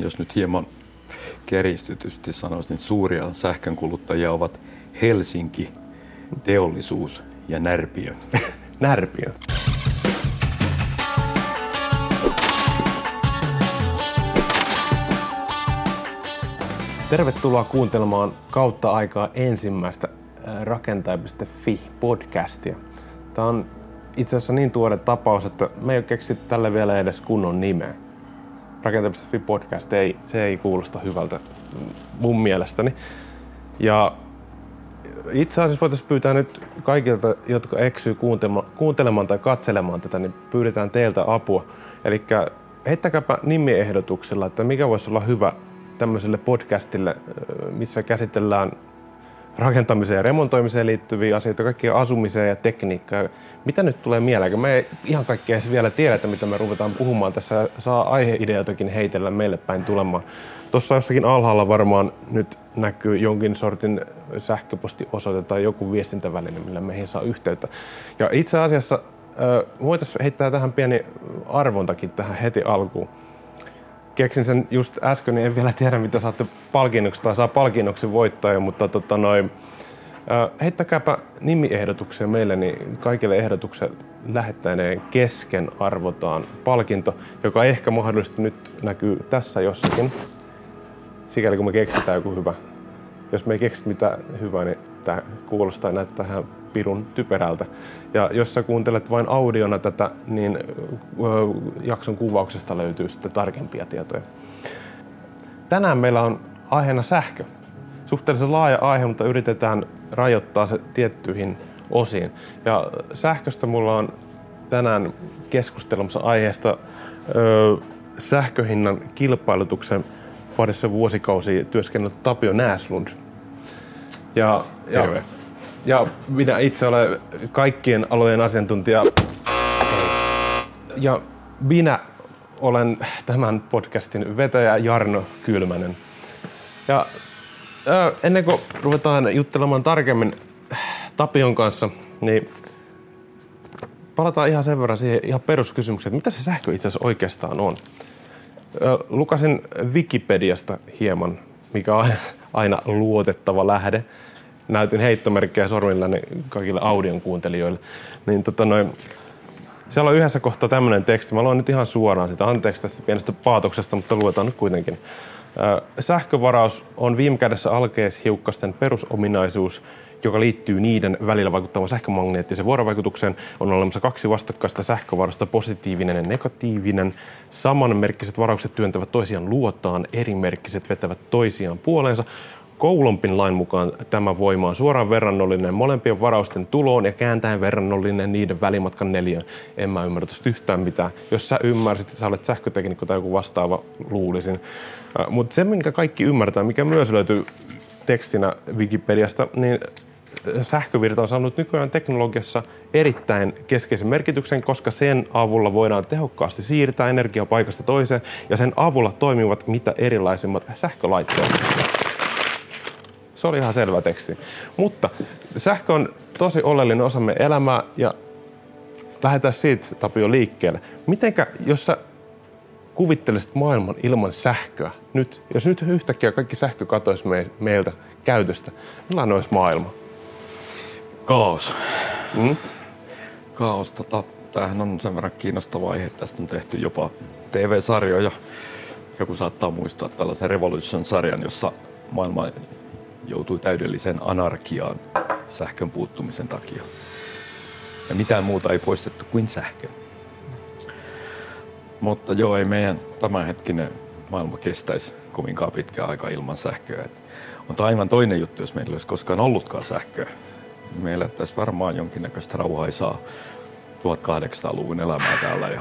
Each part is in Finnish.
jos nyt hieman keristytysti sanoisin, niin suuria sähkönkuluttajia ovat Helsinki, teollisuus ja Närpiö. Närpiö. Tervetuloa kuuntelemaan kautta aikaa ensimmäistä rakentaja.fi podcastia. Tämä on itse asiassa niin tuore tapaus, että me ei ole keksitty tälle vielä edes kunnon nimeä. Rakentaja.fi podcast ei, se ei kuulosta hyvältä mun mielestäni. Ja itse asiassa voitaisiin pyytää nyt kaikilta, jotka eksyy kuuntelemaan tai katselemaan tätä, niin pyydetään teiltä apua. Eli heittäkääpä nimiehdotuksella, että mikä voisi olla hyvä tämmöiselle podcastille, missä käsitellään rakentamiseen ja remontoimiseen liittyviä asioita, kaikkia asumiseen ja tekniikkaa. Mitä nyt tulee mieleen? Me ei ihan kaikkea edes vielä tiedetä, mitä me ruvetaan puhumaan tässä. Saa aiheideoitakin heitellä meille päin tulemaan. Tuossa jossakin alhaalla varmaan nyt näkyy jonkin sortin sähköpostiosoite tai joku viestintäväline, millä meihin saa yhteyttä. Ja itse asiassa voitaisiin heittää tähän pieni arvontakin tähän heti alkuun keksin sen just äsken, niin en vielä tiedä, mitä saatte palkinnoksi tai saa palkinnoksen voittaja, mutta tota noin, heittäkääpä nimiehdotuksia meille, niin kaikille ehdotuksen lähettäneen kesken arvotaan palkinto, joka ehkä mahdollisesti nyt näkyy tässä jossakin, sikäli kun me keksitään joku hyvä. Jos me ei keksi mitään hyvää, niin tämä kuulostaa näyttää ihan pirun typerältä. Ja jos sä kuuntelet vain audiona tätä, niin jakson kuvauksesta löytyy sitten tarkempia tietoja. Tänään meillä on aiheena sähkö. Suhteellisen laaja aihe, mutta yritetään rajoittaa se tiettyihin osiin. Ja sähköstä mulla on tänään keskustelemassa aiheesta ö, sähköhinnan kilpailutuksen parissa vuosikausia työskennellyt Tapio Nääslund. Ja, Terve. Ja ja minä itse olen kaikkien alojen asiantuntija. Ja minä olen tämän podcastin vetäjä Jarno Kylmänen. Ja ennen kuin ruvetaan juttelemaan tarkemmin Tapion kanssa, niin palataan ihan sen verran siihen ihan peruskysymykseen, että mitä se sähkö itse asiassa oikeastaan on. Lukasin Wikipediasta hieman, mikä on aina luotettava lähde näytin heittomerkkejä sormillani kaikille audion kuuntelijoille. Niin tota noin, siellä on yhdessä kohtaa tämmöinen teksti. Mä luen nyt ihan suoraan sitä. Anteeksi tästä pienestä paatoksesta, mutta luetaan nyt kuitenkin. Sähkövaraus on viime kädessä alkeishiukkasten perusominaisuus, joka liittyy niiden välillä vaikuttamaan sähkömagneettiseen vuorovaikutukseen. On olemassa kaksi vastakkaista sähkövarasta, positiivinen ja negatiivinen. Samanmerkkiset varaukset työntävät toisiaan luotaan, erimerkkiset vetävät toisiaan puoleensa. Koulompin lain mukaan tämä voima on suoraan verrannollinen molempien varausten tuloon ja kääntäen verrannollinen niiden välimatkan neljään. En mä ymmärrä yhtään mitään. Jos sä ymmärsit, sä olet sähköteknikko tai joku vastaava, luulisin. Mutta se, minkä kaikki ymmärtää, mikä myös löytyy tekstinä Wikipediasta, niin sähkövirta on saanut nykyään teknologiassa erittäin keskeisen merkityksen, koska sen avulla voidaan tehokkaasti siirtää energiaa paikasta toiseen ja sen avulla toimivat mitä erilaisimmat sähkölaitteet. Se oli ihan selvä teksti. Mutta sähkö on tosi oleellinen osa meidän elämää ja lähdetään siitä Tapio liikkeelle. Mitenkä, jos sä kuvittelisit maailman ilman sähköä, nyt, jos nyt yhtäkkiä kaikki sähkö katoisi meiltä käytöstä, millainen olisi maailma? Kaos. Mm? Kaos. Tota, tämähän on sen verran kiinnostava aihe. Tästä on tehty jopa TV-sarjoja. Joku saattaa muistaa tällaisen Revolution-sarjan, jossa maailma joutui täydelliseen anarkiaan sähkön puuttumisen takia. Ja mitään muuta ei poistettu kuin sähkö. Mutta joo, ei meidän tämänhetkinen maailma kestäisi kovinkaan pitkään aika ilman sähköä. Mutta aivan toinen juttu, jos meillä olisi koskaan ollutkaan sähköä. Me elättäisiin varmaan jonkinnäköistä rauhaisaa 1800-luvun elämää täällä ja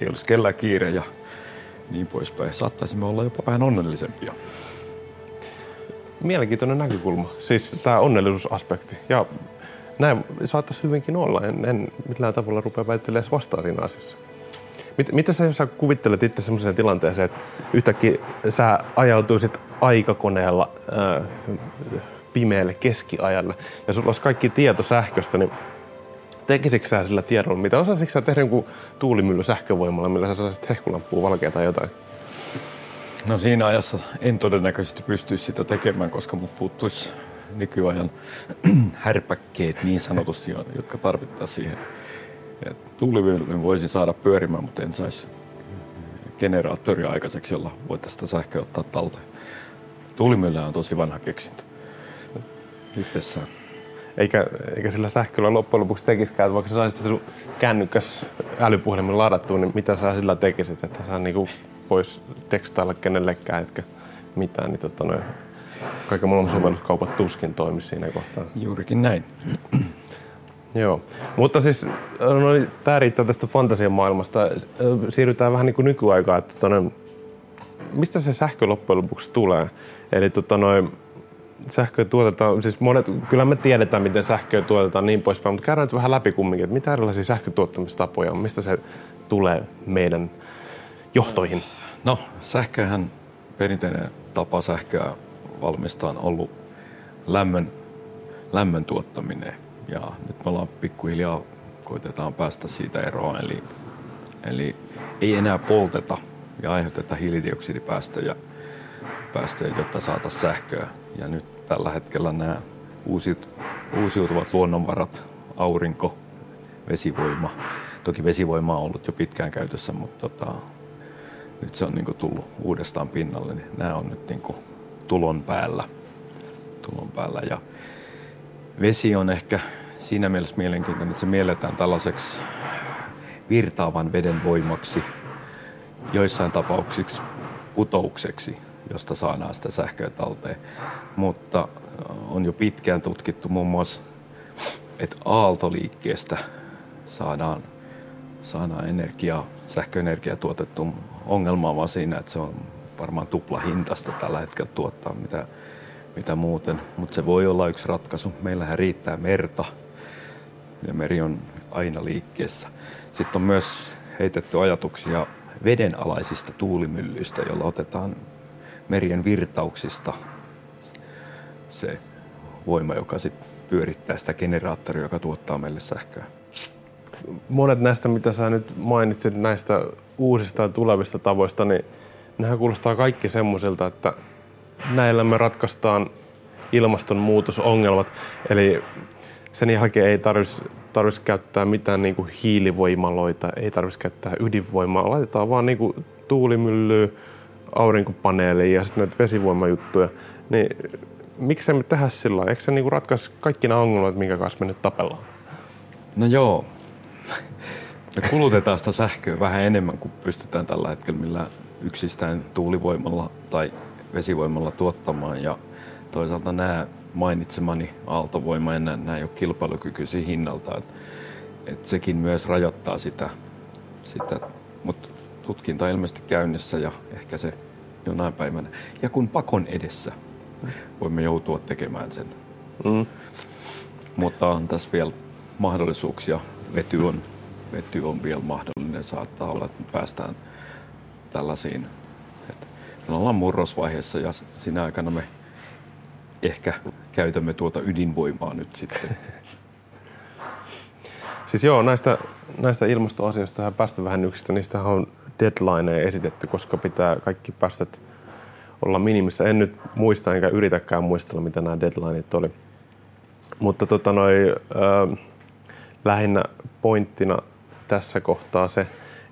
ei olisi kellään kiire ja niin poispäin. Saattaisimme olla jopa vähän onnellisempia mielenkiintoinen näkökulma, siis tämä onnellisuusaspekti. Ja näin saattaisi hyvinkin olla, en, en millään tavalla rupea väittelemään vastaan siinä asiassa. Mit, mitä sä, jos sä kuvittelet itse sellaiseen tilanteeseen, että yhtäkkiä sä ajautuisit aikakoneella äh, pimeälle keskiajalle ja sulla olisi kaikki tieto sähköstä, niin tekisikö sä sillä tiedolla mitä? Osaisitko sä tehdä jonkun tuulimylly sähkövoimalla, millä sä saisit hehkulampua valkea tai jotain? No siinä ajassa en todennäköisesti pystyisi sitä tekemään, koska mut puuttuisi nykyajan härpäkkeet niin sanotusti, jotka tarvittaisiin siihen. Tuulimyllyn voisin saada pyörimään, mutta en saisi generaattoria aikaiseksi, jolla voitaisiin sitä sähköä ottaa talteen. Tuulimylly on tosi vanha keksintö. Itsessään. Eikä, eikä sillä sähköllä loppujen lopuksi tekisikään, että vaikka sä saisit kännykäs älypuhelimen ladattua, niin mitä sä sillä tekisit, että sä niinku pois tekstailla kenellekään, etkä mitään, niin tota noin, kaiken maailman sovelluskaupat tuskin toimi siinä kohtaa. Juurikin näin. Joo, mutta siis no, niin, tämä riittää tästä fantasian maailmasta. Siirrytään vähän niin kuin nykyaikaan, että tota, noin, mistä se sähkö loppujen lopuksi tulee? Eli tota, noin, sähköä tuotetaan, siis monet, kyllä me tiedetään, miten sähköä tuotetaan niin poispäin, mutta käydään nyt vähän läpi kumminkin, että mitä erilaisia sähkötuottamistapoja on, mistä se tulee meidän johtoihin? No, sähköhän perinteinen tapa sähköä valmistaa on ollut lämmön, lämmön tuottaminen. Ja nyt me ollaan pikkuhiljaa koitetaan päästä siitä eroon. Eli, eli ei enää polteta ja aiheuteta hiilidioksidipäästöjä, päästöjä, jotta saataisiin sähköä. Ja nyt tällä hetkellä nämä uusiut, uusiutuvat luonnonvarat, aurinko, vesivoima. Toki vesivoima on ollut jo pitkään käytössä, mutta tota, nyt se on niin tullut uudestaan pinnalle. Niin nämä on nyt niin tulon päällä. Tulon päällä. Ja vesi on ehkä siinä mielessä mielenkiintoinen, että se mielletään tällaiseksi virtaavan veden voimaksi, joissain tapauksiksi putoukseksi, josta saadaan sitä sähköä talteen. Mutta on jo pitkään tutkittu muun muassa, että aaltoliikkeestä saadaan, saadaan energiaa, sähköenergiaa tuotettu. Ongelma on vaan siinä, että se on varmaan tupla hintasta tällä hetkellä tuottaa, mitä, mitä muuten. Mutta se voi olla yksi ratkaisu. Meillähän riittää merta ja meri on aina liikkeessä. Sitten on myös heitetty ajatuksia vedenalaisista tuulimyllyistä, joilla otetaan merien virtauksista se voima, joka sitten pyörittää sitä generaattoria, joka tuottaa meille sähköä. Monet näistä, mitä sä nyt mainitsit näistä uusista ja tulevista tavoista, niin nehän kuulostaa kaikki semmoisilta, että näillä me ratkaistaan ilmastonmuutosongelmat. Eli sen jälkeen ei tarvitsisi tarvis käyttää mitään niin hiilivoimaloita, ei tarvitsisi käyttää ydinvoimaa. Laitetaan vaan niin tuulimyllyä, aurinkopaneeleja ja sitten näitä vesivoimajuttuja. Niin miksei me tehdä sillä Eikö se niin ratkaisi kaikki nämä ongelmat, minkä kanssa me nyt tapellaan? No joo. Me kulutetaan sitä sähköä vähän enemmän kuin pystytään tällä hetkellä millään yksistään tuulivoimalla tai vesivoimalla tuottamaan. Ja toisaalta nämä mainitsemani aaltovoima, ja nämä ei ole kilpailukykyisiä hinnalta. Et, et sekin myös rajoittaa sitä, sitä mutta tutkinta on ilmeisesti käynnissä ja ehkä se jonain päivänä. Ja kun pakon edessä voimme joutua tekemään sen. Mm. Mutta on tässä vielä mahdollisuuksia. Vety on, vety on vielä mahdollinen. Saattaa olla, että päästään tällaisiin. Että me ollaan murrosvaiheessa ja siinä aikana me ehkä käytämme tuota ydinvoimaa nyt sitten. Siis joo, näistä, näistä ilmastoasioista ja päästövähennyksistä, niistä on deadlineja esitetty, koska pitää kaikki päästöt olla minimissä. En nyt muista enkä yritäkään muistella, mitä nämä deadlineit oli. Mutta tota noi, äh, lähinnä pointtina tässä kohtaa se,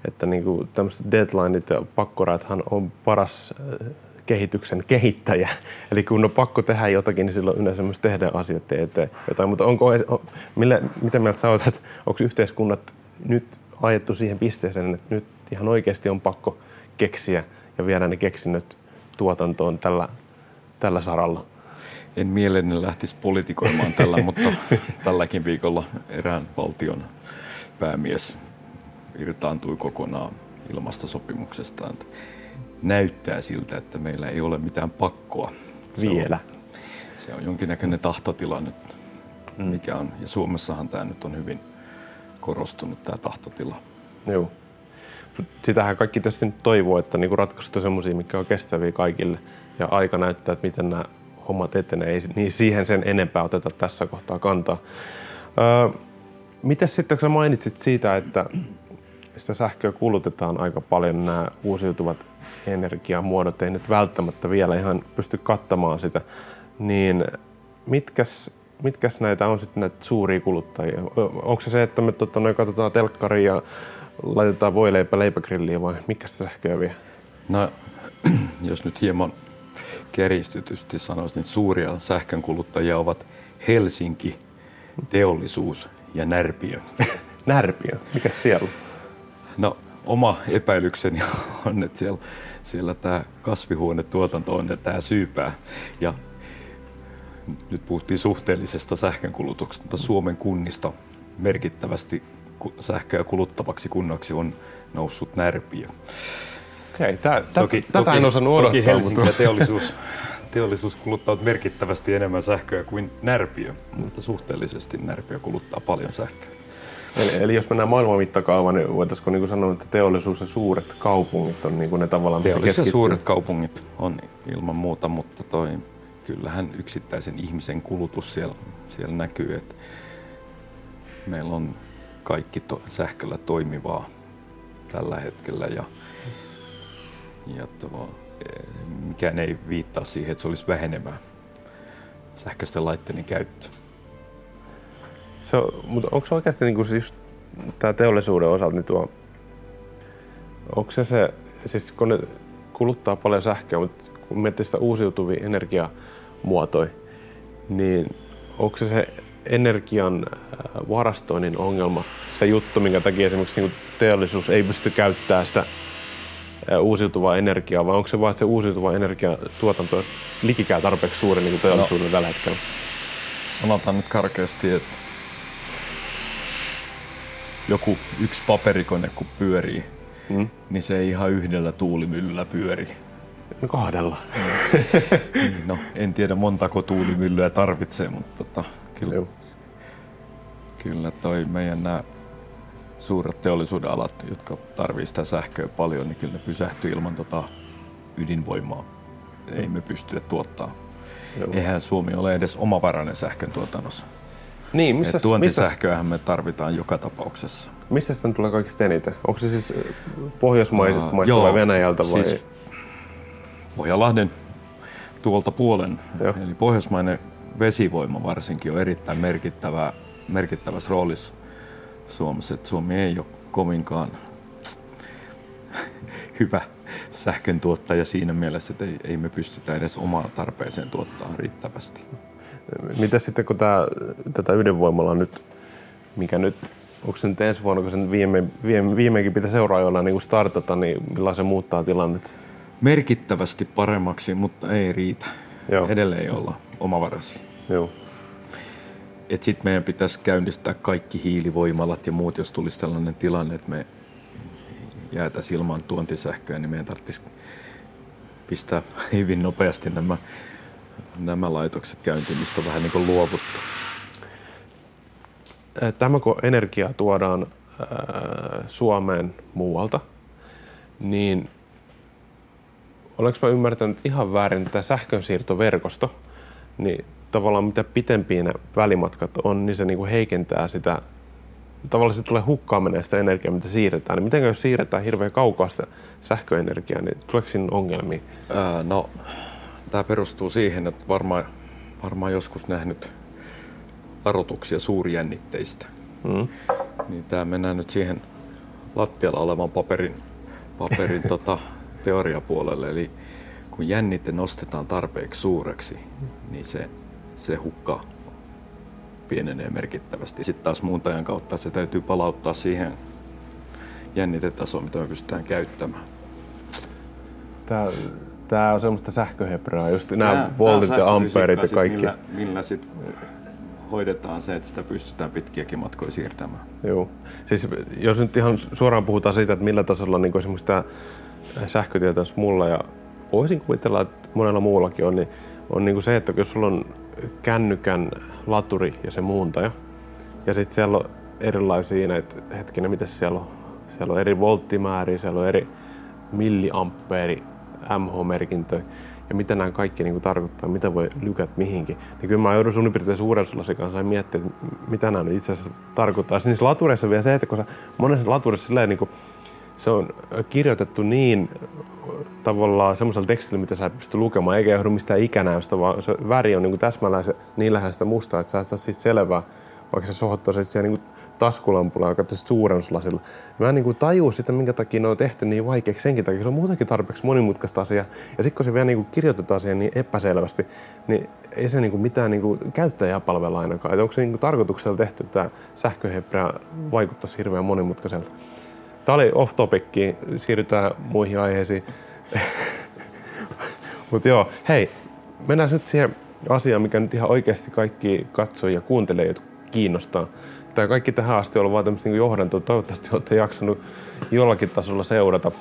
että niinku tämmöiset deadlineit ja pakkorajathan on paras äh, kehityksen kehittäjä. Eli kun on pakko tehdä jotakin, niin silloin yleensä myös tehdään asioiden eteen jotain. Mutta onko, millä, mitä mieltä sä olet, onko yhteiskunnat nyt ajettu siihen pisteeseen, että nyt ihan oikeasti on pakko keksiä ja viedä ne keksinnöt tuotantoon tällä, tällä saralla? En mielelläni lähtisi politikoimaan tällä, mutta tälläkin viikolla erään valtion päämies irtaantui kokonaan ilmastosopimuksesta. Näyttää siltä, että meillä ei ole mitään pakkoa. Vielä. Se on, se on jonkinnäköinen tahtotila nyt, mm. mikä on. Ja Suomessahan tämä nyt on hyvin korostunut, tämä tahtotila. Joo. Sitähän kaikki tietysti nyt toivoo, että niinku ratkaisut on sellaisia, mikä on kestäviä kaikille. Ja aika näyttää, että miten nämä hommat etenee. Ei niin siihen sen enempää oteta tässä kohtaa kantaa. Öö, Miten sitten, kun sä mainitsit siitä, että sitä sähköä kulutetaan aika paljon, nämä uusiutuvat energiamuodot ei nyt välttämättä vielä ihan pysty kattamaan sitä, niin mitkäs, mitkäs näitä on sitten näitä suuria kuluttajia? Onko se se, että me tota, noin katsotaan telkkaria ja laitetaan voileipä leipägrilliin vai mikä se sähköä vie? No, jos nyt hieman keristetysti sanoisin, niin suuria sähkönkuluttajia ovat Helsinki, teollisuus ja Närpiö. Närpiö? Mikä siellä? No, oma epäilykseni on, että siellä, siellä tämä kasvihuonetuotanto on tämä syypää. Ja nyt puhuttiin suhteellisesta sähkönkulutuksesta, mutta Suomen kunnista merkittävästi sähköä kuluttavaksi kunnaksi on noussut Närpiö. Okei, tää, toki, tätä toki, en osannut odottaa. Toki Helsinki ja teollisuus, teollisuus kuluttaa merkittävästi enemmän sähköä kuin Närpiö, mutta suhteellisesti Närpiö kuluttaa paljon sähköä. Eli, eli jos mennään maailman mittakaavaan, niin voitaisiinko niin sanoa, että teollisuus ja suuret kaupungit on niin ne tavallaan, Teollisuus ja suuret kaupungit on ilman muuta, mutta toi, kyllähän yksittäisen ihmisen kulutus siellä, siellä näkyy, että meillä on kaikki to, sähköllä toimivaa tällä hetkellä ja, ja tuo, mikään ei viittaa siihen, että se olisi vähenemään sähköisten laitteiden käyttö. Se on, mutta onko se oikeasti niin kuin siis tämä teollisuuden osalta, niin tuo, onko se se, siis kun ne kuluttaa paljon sähköä, mutta kun miettii sitä uusiutuvia energiamuotoja, niin onko se se energian äh, varastoinnin ongelma, se juttu, minkä takia esimerkiksi niin teollisuus ei pysty käyttämään sitä äh, uusiutuvaa energiaa, vai onko se vain, että se uusiutuva energiatuotanto likikään tarpeeksi suuri niin kuin teollisuuden no, tällä hetkellä? Sanotaan nyt karkeasti, että joku yksi paperikone kun pyörii, mm. niin se ei ihan yhdellä tuulimyllyllä pyöri. No kahdella. niin, no, en tiedä montako tuulimyllyä tarvitsee, mutta tota, kyllä, Joo. kyllä toi meidän nämä suuret teollisuuden alat, jotka tarvii sitä sähköä paljon, niin kyllä ne pysähtyy ilman tota ydinvoimaa. Ei me pystytä tuottaa. Joo. Eihän Suomi ole edes omavarainen sähkön tuotannossa. Niin, missä, tuontisähköähän me tarvitaan joka tapauksessa. Mistä sitä tulee kaikista eniten? Onko se siis pohjoismaisesta uh, maista joo, vai Venäjältä? Vai? Siis Pohjanlahden tuolta puolen, joo. eli pohjoismainen vesivoima varsinkin on erittäin merkittävä, merkittävässä roolissa Suomessa. Että Suomi ei ole kovinkaan hyvä sähkön tuottaja siinä mielessä, että ei, ei me pystytä edes omaa tarpeeseen tuottaa riittävästi. Mitä sitten, kun tämä, tätä ydinvoimalla nyt, mikä nyt, onko se nyt ensi vuonna, kun sen viime, viime, viimeinkin pitää seuraajalla niin startata, niin millä se muuttaa tilannet? Merkittävästi paremmaksi, mutta ei riitä. Joo. Edelleen ei olla omavaraisia. Joo. Sitten meidän pitäisi käynnistää kaikki hiilivoimalat ja muut, jos tulisi sellainen tilanne, että me jäätäisiin ilman tuontisähköä, niin meidän tarvitsisi pistää hyvin nopeasti nämä nämä laitokset käyntiin, mistä on vähän niin kuin luovuttu? Tämä kun energiaa tuodaan Suomeen muualta, niin olenko mä ymmärtänyt ihan väärin, että tämä sähkönsiirtoverkosto, niin tavallaan mitä pitempiä ne välimatkat on, niin se niin kuin heikentää sitä, tavallaan se tulee hukkaaminen sitä energiaa, mitä siirretään. Niin miten jos siirretään hirveän kaukaa sitä sähköenergiaa, niin tuleeko siinä ongelmia? Ää, no Tämä perustuu siihen, että varmaan, varmaan joskus nähnyt varoituksia suurjännitteistä. Mm. Niin tämä mennään nyt siihen lattialla olevan paperin, paperin tota, teoriapuolelle. Eli kun jännite nostetaan tarpeeksi suureksi, niin se, se hukka pienenee merkittävästi. Sitten taas muuntajan kautta se täytyy palauttaa siihen jännitetasoon, mitä me pystytään käyttämään. Tämä Tämä on semmoista sähköhepraa, just nämä voltit ja ampeerit ja kaikki. Millä, millä sit hoidetaan se, että sitä pystytään pitkiäkin matkoja siirtämään. Joo. Siis jos nyt ihan suoraan puhutaan siitä, että millä tasolla niin esimerkiksi tämä sähkötietäys mulla ja voisin kuvitella, että monella muullakin on, niin on niin kuin se, että jos sulla on kännykän laturi ja se muuntaja, ja sitten siellä on erilaisia näitä, hetkinen, miten siellä on? Siellä on eri volttimääriä, siellä on eri milliampeeri MH-merkintöjä ja mitä nämä kaikki niin kuin tarkoittaa, mitä voi lykätä mihinkin. Niin kyllä mä joudun suurin piirtein suurennuslasin kanssa miettiä, että mitä nämä itse asiassa tarkoittaa. Siis latureissa vielä se, että kun sä monessa laturissa silleen, niin kuin, se on kirjoitettu niin tavallaan semmoisella tekstillä, mitä sä et pysty lukemaan, eikä johdu mistään ikänäystä, vaan se väri on niin se, niin lähellä sitä mustaa, että sä et saa siitä selvää, vaikka se sohottaisi siellä niin taskulampulla ja katsoisit suurennuslasilla. Mä en niin tajua sitä, minkä takia ne on tehty niin vaikeaksi senkin takia. Se on muutenkin tarpeeksi monimutkaista asiaa. Ja sitten kun se vielä niin kirjoitetaan siihen niin epäselvästi, niin ei se niin kuin mitään niin kuin käyttäjää palvella ainakaan. Et onko se niin kuin tarkoituksella tehty, että tämä vaikuttaisi hirveän monimutkaiselta? Tämä oli off topicki, siirrytään muihin aiheisiin. Mutta joo, hei, mennään nyt siihen asiaan, mikä nyt ihan oikeasti kaikki katsojia ja kuuntelijat kiinnostaa. Tämä kaikki tähän asti on ollut vain tämmöistä niin johdantoa. Toivottavasti olette jaksanut jollakin tasolla seurata,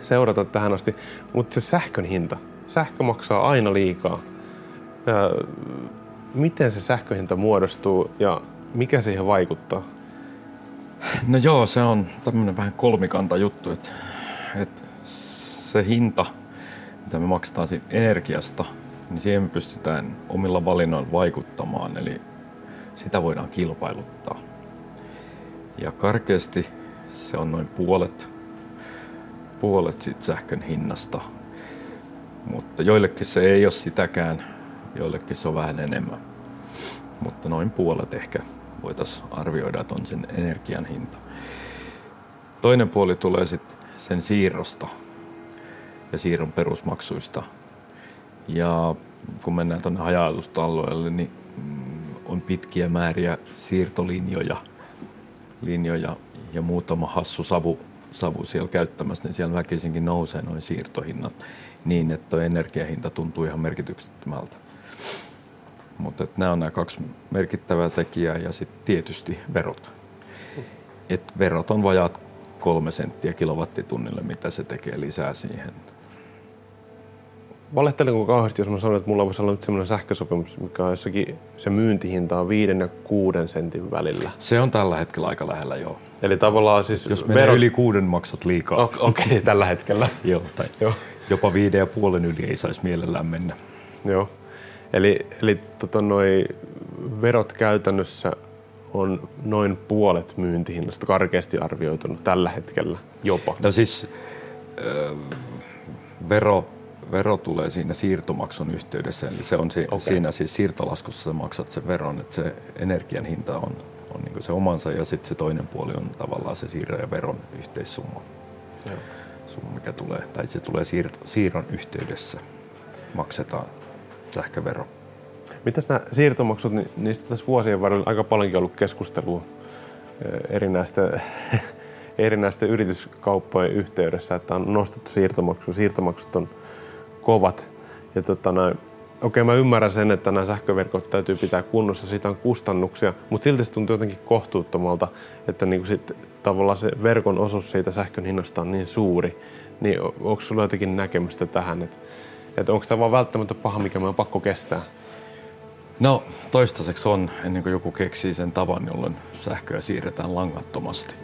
seurata tähän asti. Mutta se sähkön hinta. Sähkö maksaa aina liikaa. Ja miten se sähköhinta muodostuu ja mikä siihen vaikuttaa? No joo, se on tämmöinen vähän kolmikanta juttu, että, että se hinta, mitä me maksetaan siitä energiasta, niin siihen me pystytään omilla valinnoilla vaikuttamaan. Eli sitä voidaan kilpailuttaa. Ja karkeasti se on noin puolet, puolet siitä sähkön hinnasta. Mutta joillekin se ei ole sitäkään, joillekin se on vähän enemmän. Mutta noin puolet ehkä voitaisiin arvioida, että on sen energian hinta. Toinen puoli tulee sitten sen siirrosta ja siirron perusmaksuista. Ja kun mennään tuonne haja niin on pitkiä määriä siirtolinjoja linjoja ja muutama hassu savu, savu siellä käyttämässä, niin siellä väkisinkin nousee noin siirtohinnat niin, että energiahinta tuntuu ihan merkityksettömältä. Mutta nämä on nämä kaksi merkittävää tekijää ja sitten tietysti verot. Et verot on vajaat kolme senttiä kilowattitunnille, mitä se tekee lisää siihen Valehtelenko kauheasti, jos mä sanon, että mulla voisi olla nyt semmoinen sähkösopimus, mikä on jossakin, se myyntihinta on viiden ja kuuden sentin välillä. Se on tällä hetkellä aika lähellä, joo. Eli tavallaan siis... Jos menee verot... yli kuuden, maksat liikaa. Okei, okay, tällä hetkellä. joo, tai joo. jopa viiden ja puolen yli ei saisi mielellään mennä. Joo. Eli, eli tota, noi verot käytännössä on noin puolet myyntihinnasta karkeasti arvioituna tällä hetkellä jopa. No siis äh, vero vero tulee siinä siirtomaksun yhteydessä, eli se on si- okay. siinä siis siirtolaskussa sä maksat sen veron, että se energian hinta on, on niin se omansa ja sitten se toinen puoli on tavallaan se siirron ja veron yhteissumma. Joo. Summa, mikä tulee, tai se tulee siirto, siirron yhteydessä, maksetaan sähkövero. Mitäs nämä siirtomaksut, niin niistä tässä vuosien varrella aika paljonkin ollut keskustelua erinäistä erinäisten yrityskauppojen yhteydessä, että on nostettu siirtomaksu. Siirtomaksut on kovat. Ja tota näin, okei, mä ymmärrän sen, että nämä sähköverkot täytyy pitää kunnossa, siitä on kustannuksia, mutta silti se tuntuu jotenkin kohtuuttomalta, että niin sit, tavallaan se verkon osuus siitä sähkön hinnasta on niin suuri. Niin onko sulla jotenkin näkemystä tähän, että, että onko tämä vaan välttämättä paha, mikä me on pakko kestää? No toistaiseksi on, ennen kuin joku keksii sen tavan, jolloin sähköä siirretään langattomasti.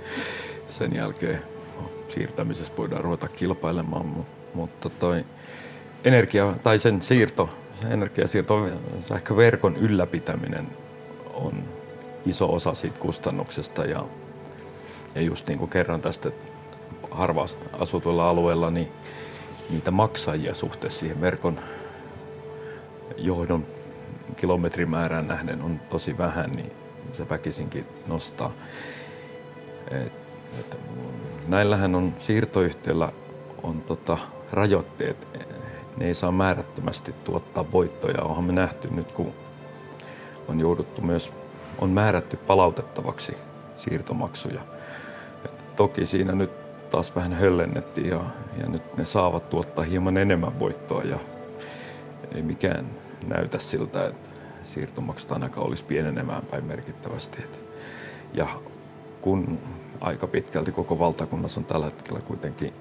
Sen jälkeen siirtämisestä voidaan ruveta kilpailemaan, mutta toi, energia tai sen siirto, energiasiirto, sähköverkon ylläpitäminen on iso osa siitä kustannuksesta ja, ja just niin kuin kerran tästä harva asutuilla alueilla, niin niitä maksajia suhteessa siihen verkon johdon kilometrimäärään nähden on tosi vähän, niin se väkisinkin nostaa. Et, et, näillähän on siirtoyhtiöllä on tota, rajoitteet ne ei saa määrättömästi tuottaa voittoja. Onhan me nähty nyt, kun on jouduttu myös, on määrätty palautettavaksi siirtomaksuja. Et toki siinä nyt taas vähän höllennettiin ja, ja nyt ne saavat tuottaa hieman enemmän voittoa ja ei mikään näytä siltä, että siirtomaksut ainakaan olisi pienenemään päin merkittävästi. Et, ja kun aika pitkälti koko valtakunnassa on tällä hetkellä kuitenkin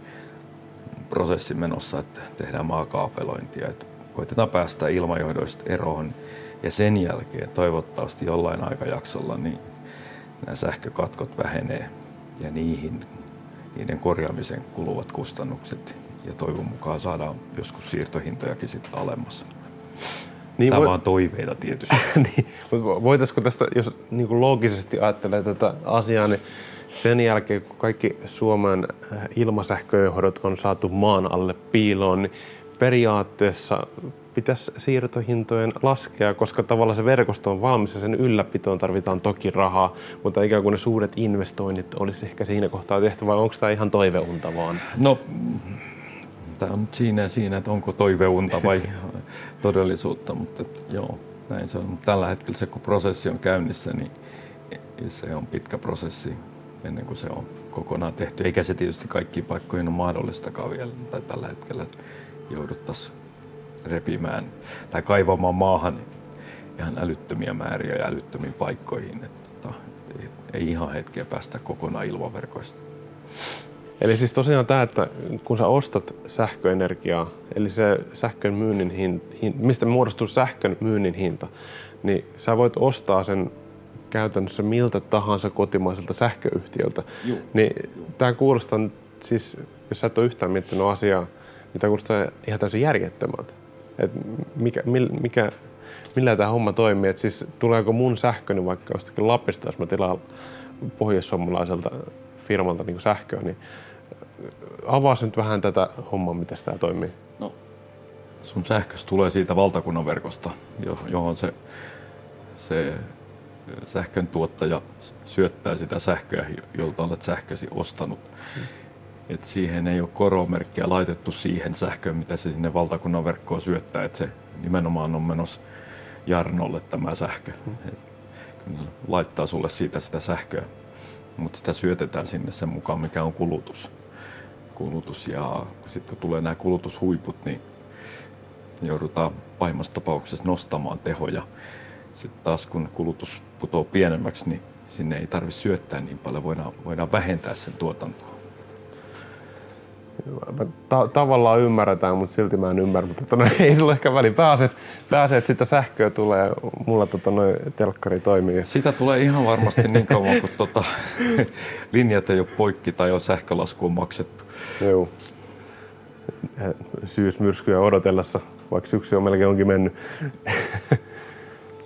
prosessi menossa, että tehdään maakaapelointia, että koitetaan päästä ilmajohdoista eroon ja sen jälkeen toivottavasti jollain aikajaksolla niin nämä sähkökatkot vähenee ja niihin, niiden korjaamisen kuluvat kustannukset ja toivon mukaan saadaan joskus siirtohintojakin sitten alemmas. Niin Tämä voi... on toiveita tietysti. niin, mutta voitaisiko tästä, jos niin kuin loogisesti ajattelee tätä asiaa, niin sen jälkeen, kun kaikki Suomen äh, ilmasähköjohdot on saatu maan alle piiloon, niin periaatteessa pitäisi siirtohintojen laskea, koska tavallaan se verkosto on valmis ja sen ylläpitoon tarvitaan toki rahaa, mutta ikään kuin ne suuret investoinnit olisi ehkä siinä kohtaa tehty, vai onko tämä ihan toiveunta vaan? No, tämä on siinä siinä, että onko toiveunta vai todellisuutta, mutta joo, näin se on. Tällä hetkellä se, kun prosessi on käynnissä, niin se on pitkä prosessi ennen kuin se on kokonaan tehty. Eikä se tietysti kaikkiin paikkoihin ole mahdollistakaan vielä tai tällä hetkellä jouduttaisiin repimään tai kaivamaan maahan ihan älyttömiä määriä ja älyttömiin paikkoihin. Että, tota, ei ihan hetkeä päästä kokonaan ilmaverkoista. Eli siis tosiaan tämä, että kun sä ostat sähköenergiaa, eli se sähkön myynnin hinta, mistä muodostuu sähkön myynnin hinta, niin sä voit ostaa sen käytännössä miltä tahansa kotimaiselta sähköyhtiöltä. Juh. Niin tämä kuulostaa siis, jos sä et ole yhtään miettinyt asiaa, niin tämä kuulostaa ihan täysin järjettömältä. Et mikä, mikä, millä tämä homma toimii? Et siis tuleeko mun sähköni vaikka jostakin Lapista, jos mä tilaan pohjois-suomalaiselta firmalta niin sähköä, niin avaa nyt vähän tätä hommaa, miten tämä toimii. No, sun sähkös tulee siitä valtakunnan verkosta, johon se, se sähkön tuottaja syöttää sitä sähköä, jolta olet sähkösi ostanut. Hmm. Et siihen ei ole koromerkkiä laitettu siihen sähköön, mitä se sinne valtakunnan verkkoon syöttää, että se nimenomaan on menossa Jarnolle tämä sähkö. Hmm. Et laittaa sulle siitä sitä sähköä, mutta sitä syötetään sinne sen mukaan, mikä on kulutus. Kulutus. Ja sitten kun tulee nämä kulutushuiput, niin joudutaan pahimmassa tapauksessa nostamaan tehoja. Sitten taas kun kulutus putoaa pienemmäksi, niin sinne ei tarvitse syöttää niin paljon, voidaan, voidaan vähentää sen tuotantoa. Ta- tavallaan ymmärretään, mutta silti mä en ymmärrä. Mutta tota, no, ei sulla ehkä väliin. Pääset, pääset sitä sähköä tulee mulla tota, no, telkkari toimii. Sitä tulee ihan varmasti niin kauan, kun tota, linjat ei ole poikki tai on sähkölasku on maksettu. Joo. Syysmyrskyä odotellessa, vaikka syksy on melkein onkin mennyt.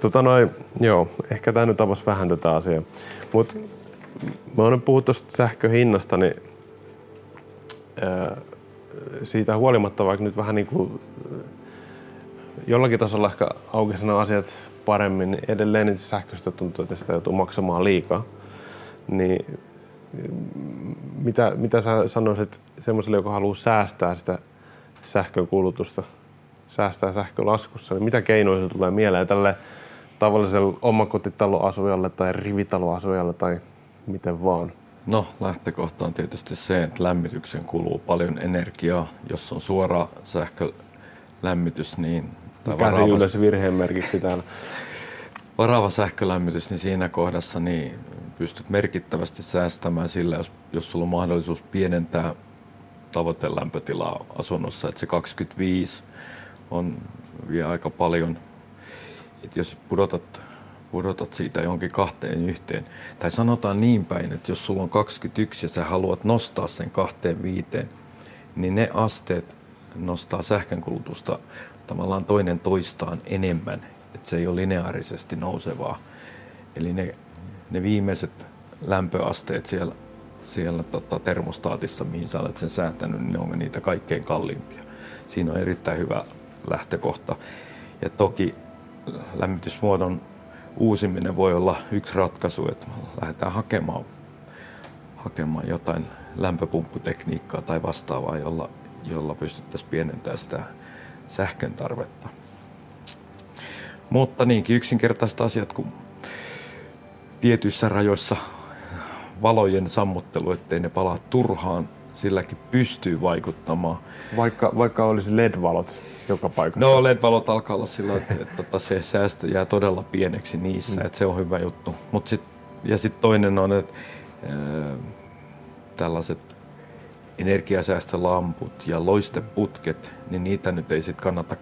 tota noin, joo, ehkä tämä nyt avasi vähän tätä asiaa. Mutta mä oon puhuttu tuosta sähköhinnasta, niin siitä huolimatta, vaikka nyt vähän niin kuin jollakin tasolla ehkä nämä asiat paremmin, niin edelleen nyt sähköstä tuntuu, että sitä joutuu maksamaan liikaa. Niin mitä, mitä sä sanoisit semmoiselle, joka haluaa säästää sitä sähkön kulutusta, säästää sähkölaskussa, niin mitä keinoja se tulee mieleen tälle tavalliselle omakotitaloasujalle tai rivitaloasujalle tai miten vaan? No lähtökohta on tietysti se, että lämmityksen kuluu paljon energiaa. Jos on suora sähkölämmitys, niin... Se yleensä virheen merkiksi täällä? Varaava sähkölämmitys, niin siinä kohdassa niin pystyt merkittävästi säästämään sillä, jos, jos sulla on mahdollisuus pienentää tavoitelämpötilaa asunnossa, että se 25 on vielä aika paljon. Et jos pudotat pudotat siitä jonkin kahteen yhteen. Tai sanotaan niin päin, että jos sulla on 21 ja sä haluat nostaa sen kahteen viiteen, niin ne asteet nostaa sähkönkulutusta tavallaan toinen toistaan enemmän. Että se ei ole lineaarisesti nousevaa. Eli ne, ne viimeiset lämpöasteet siellä, siellä tota, termostaatissa, mihin sä olet sen säätänyt, niin ne on niitä kaikkein kalliimpia. Siinä on erittäin hyvä lähtökohta. Ja toki lämmitysmuodon uusiminen voi olla yksi ratkaisu, että lähdetään hakemaan, hakemaan jotain lämpöpumpputekniikkaa tai vastaavaa, jolla, jolla pystyttäisiin pienentämään sitä sähkön tarvetta. Mutta niinkin yksinkertaiset asiat kuin tietyissä rajoissa valojen sammuttelu, ettei ne palaa turhaan, silläkin pystyy vaikuttamaan. Vaikka, vaikka olisi LED-valot joka paikassa? No LED-valot alkaa olla silloin, että, että, että se säästö jää todella pieneksi niissä, mm. että se on hyvä juttu. Mut sit, ja sitten toinen on, että tällaiset energiasäästölamput ja loisteputket, niin niitä nyt ei sitten kannata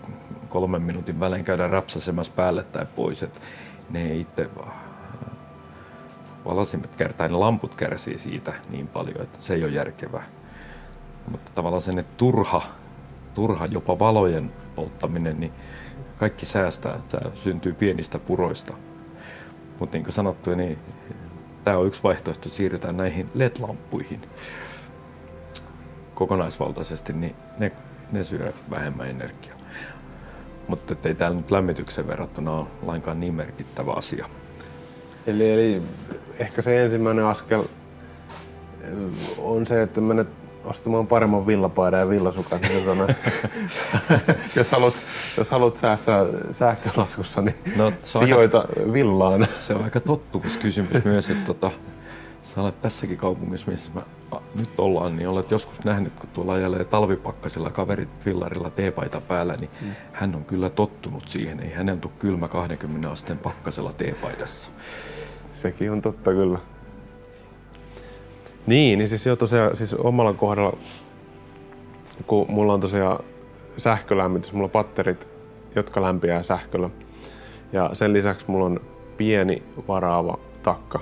kolmen minuutin välein käydä rapsasemassa päälle tai pois, että ne ei itse valasimet kertaa, ne lamput kärsii siitä niin paljon, että se ei ole järkevää. Mutta tavallaan sen, turha turha jopa valojen polttaminen, niin kaikki säästää, tämä syntyy pienistä puroista. Mutta niin kuin sanottu, niin tämä on yksi vaihtoehto, siirrytään näihin LED-lamppuihin kokonaisvaltaisesti, niin ne, ne syö vähemmän energiaa. Mutta ei täällä nyt lämmityksen verrattuna ole lainkaan niin merkittävä asia. Eli, eli ehkä se ensimmäinen askel on se, että menet ostamaan paremman villapaidan ja villasukat. Niin jos, haluat, jos haluat säästää sähkölaskussa, niin no, sijoita aika, villaan. Se on aika tottumiskysymys myös, että tota, sä olet tässäkin kaupungissa, missä mä nyt ollaan, niin olet joskus nähnyt, kun tuolla ajelee talvipakkasilla kaverit fillarilla teepaita päällä, niin mm. hän on kyllä tottunut siihen. Ei hänen tule kylmä 20 asteen pakkasella teepaidassa. Sekin on totta kyllä. Niin, niin siis jo tosiaan siis omalla kohdalla, kun mulla on tosiaan sähkölämmitys, mulla on patterit, jotka lämpiää sähköllä. Ja sen lisäksi mulla on pieni varaava takka.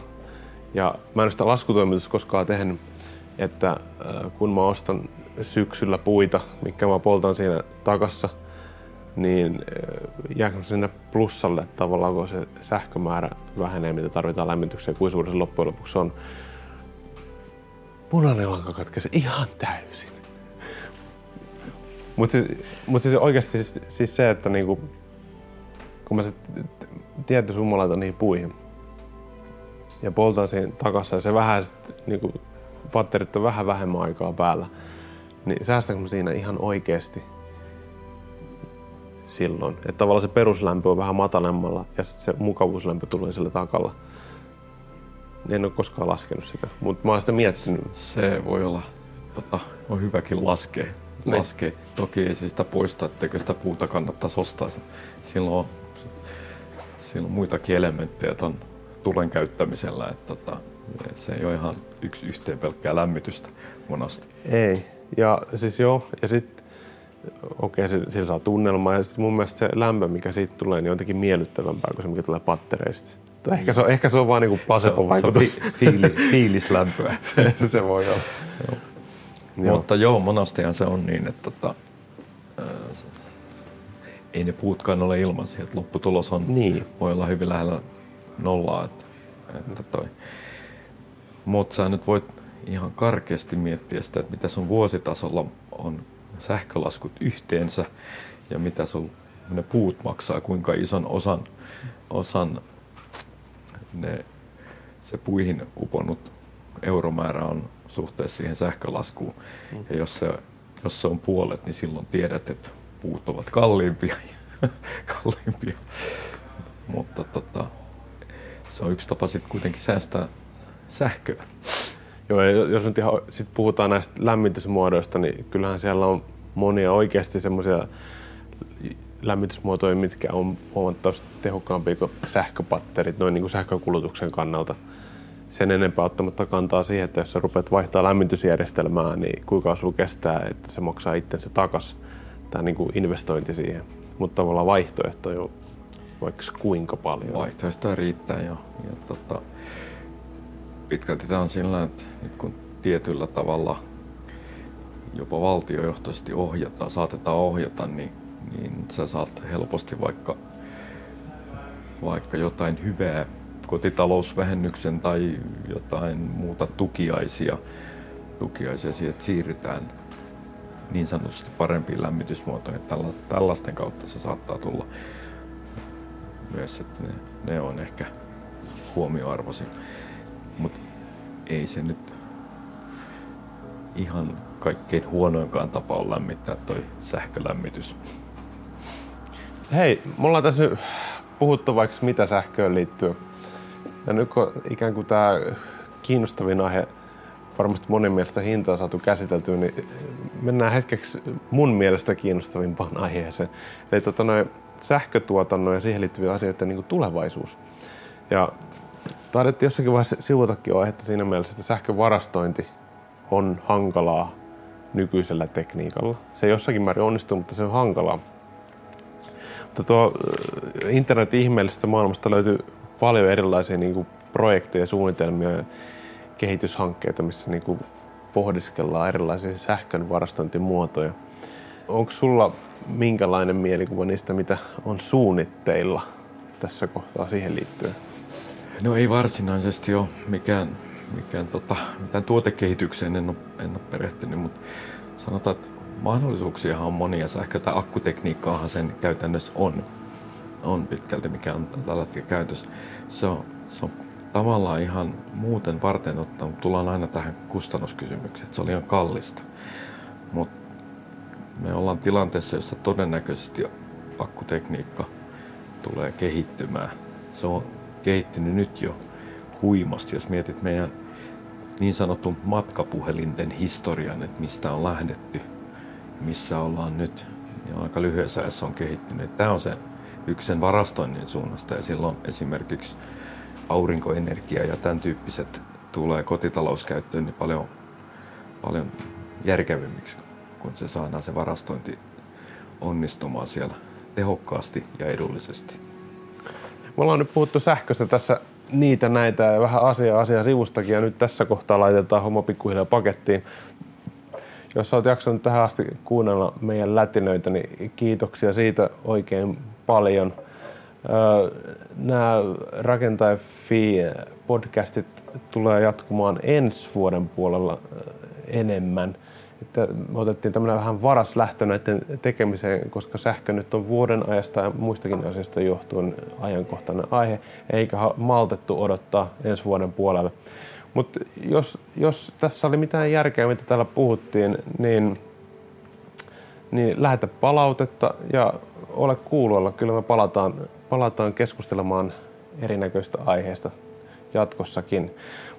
Ja mä en sitä laskutoimitusta koskaan tehnyt, että äh, kun mä ostan syksyllä puita, mikä mä poltan siinä takassa, niin äh, jääkö sinne plussalle tavallaan, kun se sähkömäärä vähenee, mitä tarvitaan lämmitykseen, kuin suurin se loppujen lopuksi on punainen lanka katkesi ihan täysin. Mutta siis, mut siis oikeasti siis, siis se, että niinku, kun mä se tietty summa laitan niihin puihin ja poltan siinä takassa ja se vähän sit, niinku, patterit on vähän vähemmän aikaa päällä, niin säästänkö mä siinä ihan oikeasti silloin? Että tavallaan se peruslämpö on vähän matalemmalla ja sitten se mukavuuslämpö tulee sille takalla. En ole koskaan laskenut sitä, mutta mä oon sitä miettinyt. Se voi olla, tota, on hyväkin laskea. Niin. laskea. Toki ei sitä poista, etteikö sitä puuta kannattaisi ostaa. Silloin on, silloin on muitakin elementtejä tuon tulen käyttämisellä. Että, tota, se ei ole ihan yksi yhteen pelkkää lämmitystä monasti. Ei. Ja siis joo, ja sitten okei, okay, sillä saa tunnelmaa ja sitten mun mielestä se lämpö, mikä siitä tulee, niin on jotenkin miellyttävämpää kuin se, mikä tulee pattereista. Ehkä se on, ehkä se on vaan niinku placebo vaikutus. Se on fiili, fiilislämpöä. se, se voi olla. Joo. Joo. Mutta joo, monastihan se on niin, että tota, ää, ei ne puutkaan ole ilmaisia. Että lopputulos on, niin. voi olla hyvin lähellä nollaa. Että, että toi. Mutta sä nyt voit ihan karkeasti miettiä sitä, että mitä sun vuositasolla on sähkölaskut yhteensä ja mitä sun ne puut maksaa, kuinka ison osan, osan ne, se puihin uponnut euromäärä on suhteessa siihen sähkölaskuun. Mm. Ja jos se, jos se on puolet, niin silloin tiedät, että puut ovat kalliimpia. kalliimpia. Mutta tota, se on yksi tapa sitten kuitenkin säästää sähköä. Joo, ja jos nyt ihan sit puhutaan näistä lämmitysmuodoista, niin kyllähän siellä on monia oikeasti semmoisia lämmitysmuotoja, mitkä on huomattavasti tehokkaampia kuin sähköpatterit noin niin kuin sähkökulutuksen kannalta. Sen enempää ottamatta kantaa siihen, että jos sä rupeat vaihtaa lämmitysjärjestelmää, niin kuinka sulla kestää, että se maksaa itsensä takas, tämä niin kuin investointi siihen. Mutta tavallaan vaihtoehtoja on vaikka kuinka paljon. Vaihtoehtoja riittää jo. Ja tota, pitkälti tämä on sillä, että nyt kun tietyllä tavalla jopa valtiojohtoisesti ohjata, saatetaan ohjata, niin niin sä saat helposti vaikka, vaikka jotain hyvää kotitalousvähennyksen tai jotain muuta tukiaisia, tukiaisia siihen, että siirrytään niin sanotusti parempiin lämmitysmuotoihin. Tällaisten kautta se saattaa tulla myös, että ne, ne on ehkä huomioarvoisin. Mutta ei se nyt ihan kaikkein huonoinkaan tapa on lämmittää toi sähkölämmitys. Hei, mulla on tässä puhuttu vaikka mitä sähköön liittyy. Ja nyt kun ikään kuin tämä kiinnostavin aihe varmasti monen mielestä hintaa saatu käsiteltyä, niin mennään hetkeksi mun mielestä kiinnostavimpaan aiheeseen. Eli tota noin sähkötuotannon ja siihen liittyviä asioita niin kuin tulevaisuus. Ja taidettiin jossakin vaiheessa sivutakin aihetta siinä mielessä, että sähkövarastointi on hankalaa nykyisellä tekniikalla. Se jossakin määrin onnistuu, mutta se on hankalaa. Mutta tuo äh, internetin ihmeellisestä maailmasta löytyy paljon erilaisia niin kuin projekteja, suunnitelmia ja kehityshankkeita, missä niin kuin pohdiskellaan erilaisia sähkön varastointimuotoja. Onko sulla minkälainen mielikuva niistä, mitä on suunnitteilla tässä kohtaa siihen liittyen? No ei varsinaisesti ole mikään, mikään tota, mitään tuotekehitykseen en ole, en ole perehtynyt, mutta sanotaan, että mahdollisuuksia on monia. Sähkö- tai akkutekniikkaahan sen käytännössä on, on pitkälti, mikä on tällä hetkellä käytössä. Se on, se on tavallaan ihan muuten varten ottaa, mutta tullaan aina tähän kustannuskysymykseen, että se oli ihan kallista. Mutta me ollaan tilanteessa, jossa todennäköisesti akkutekniikka tulee kehittymään. Se on kehittynyt nyt jo huimasti, jos mietit meidän niin sanotun matkapuhelinten historian, että mistä on lähdetty missä ollaan nyt, niin aika lyhyessä ajassa on kehittynyt. Tämä on se yksi sen varastoinnin suunnasta ja silloin esimerkiksi aurinkoenergia ja tämän tyyppiset tulee kotitalouskäyttöön niin paljon, paljon järkevimmiksi, kun se saadaan se varastointi onnistumaan siellä tehokkaasti ja edullisesti. Me ollaan nyt puhuttu sähköstä tässä niitä näitä ja vähän asiaa asiaa sivustakin ja nyt tässä kohtaa laitetaan homma pikkuhiljaa pakettiin. Jos olet jaksanut tähän asti kuunnella meidän lätinöitä, niin kiitoksia siitä oikein paljon. Nämä Rakentaja podcastit tulee jatkumaan ensi vuoden puolella enemmän. Että me otettiin tämmöinen vähän varas lähtö näiden tekemiseen, koska sähkö nyt on vuoden ajasta ja muistakin asioista johtuen ajankohtainen aihe, eikä maltettu odottaa ensi vuoden puolelle. Mutta jos, jos tässä oli mitään järkeä, mitä täällä puhuttiin, niin, niin lähetä palautetta ja ole kuulolla. Kyllä me palataan, palataan keskustelemaan erinäköistä aiheista jatkossakin.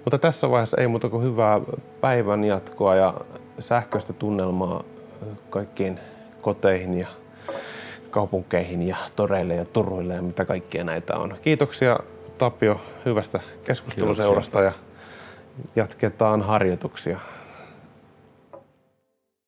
Mutta tässä vaiheessa ei muuta kuin hyvää päivän jatkoa ja sähköistä tunnelmaa kaikkiin koteihin ja kaupunkeihin ja toreille ja turuille ja mitä kaikkea näitä on. Kiitoksia Tapio hyvästä keskusteluseurasta ja jatketaan harjoituksia.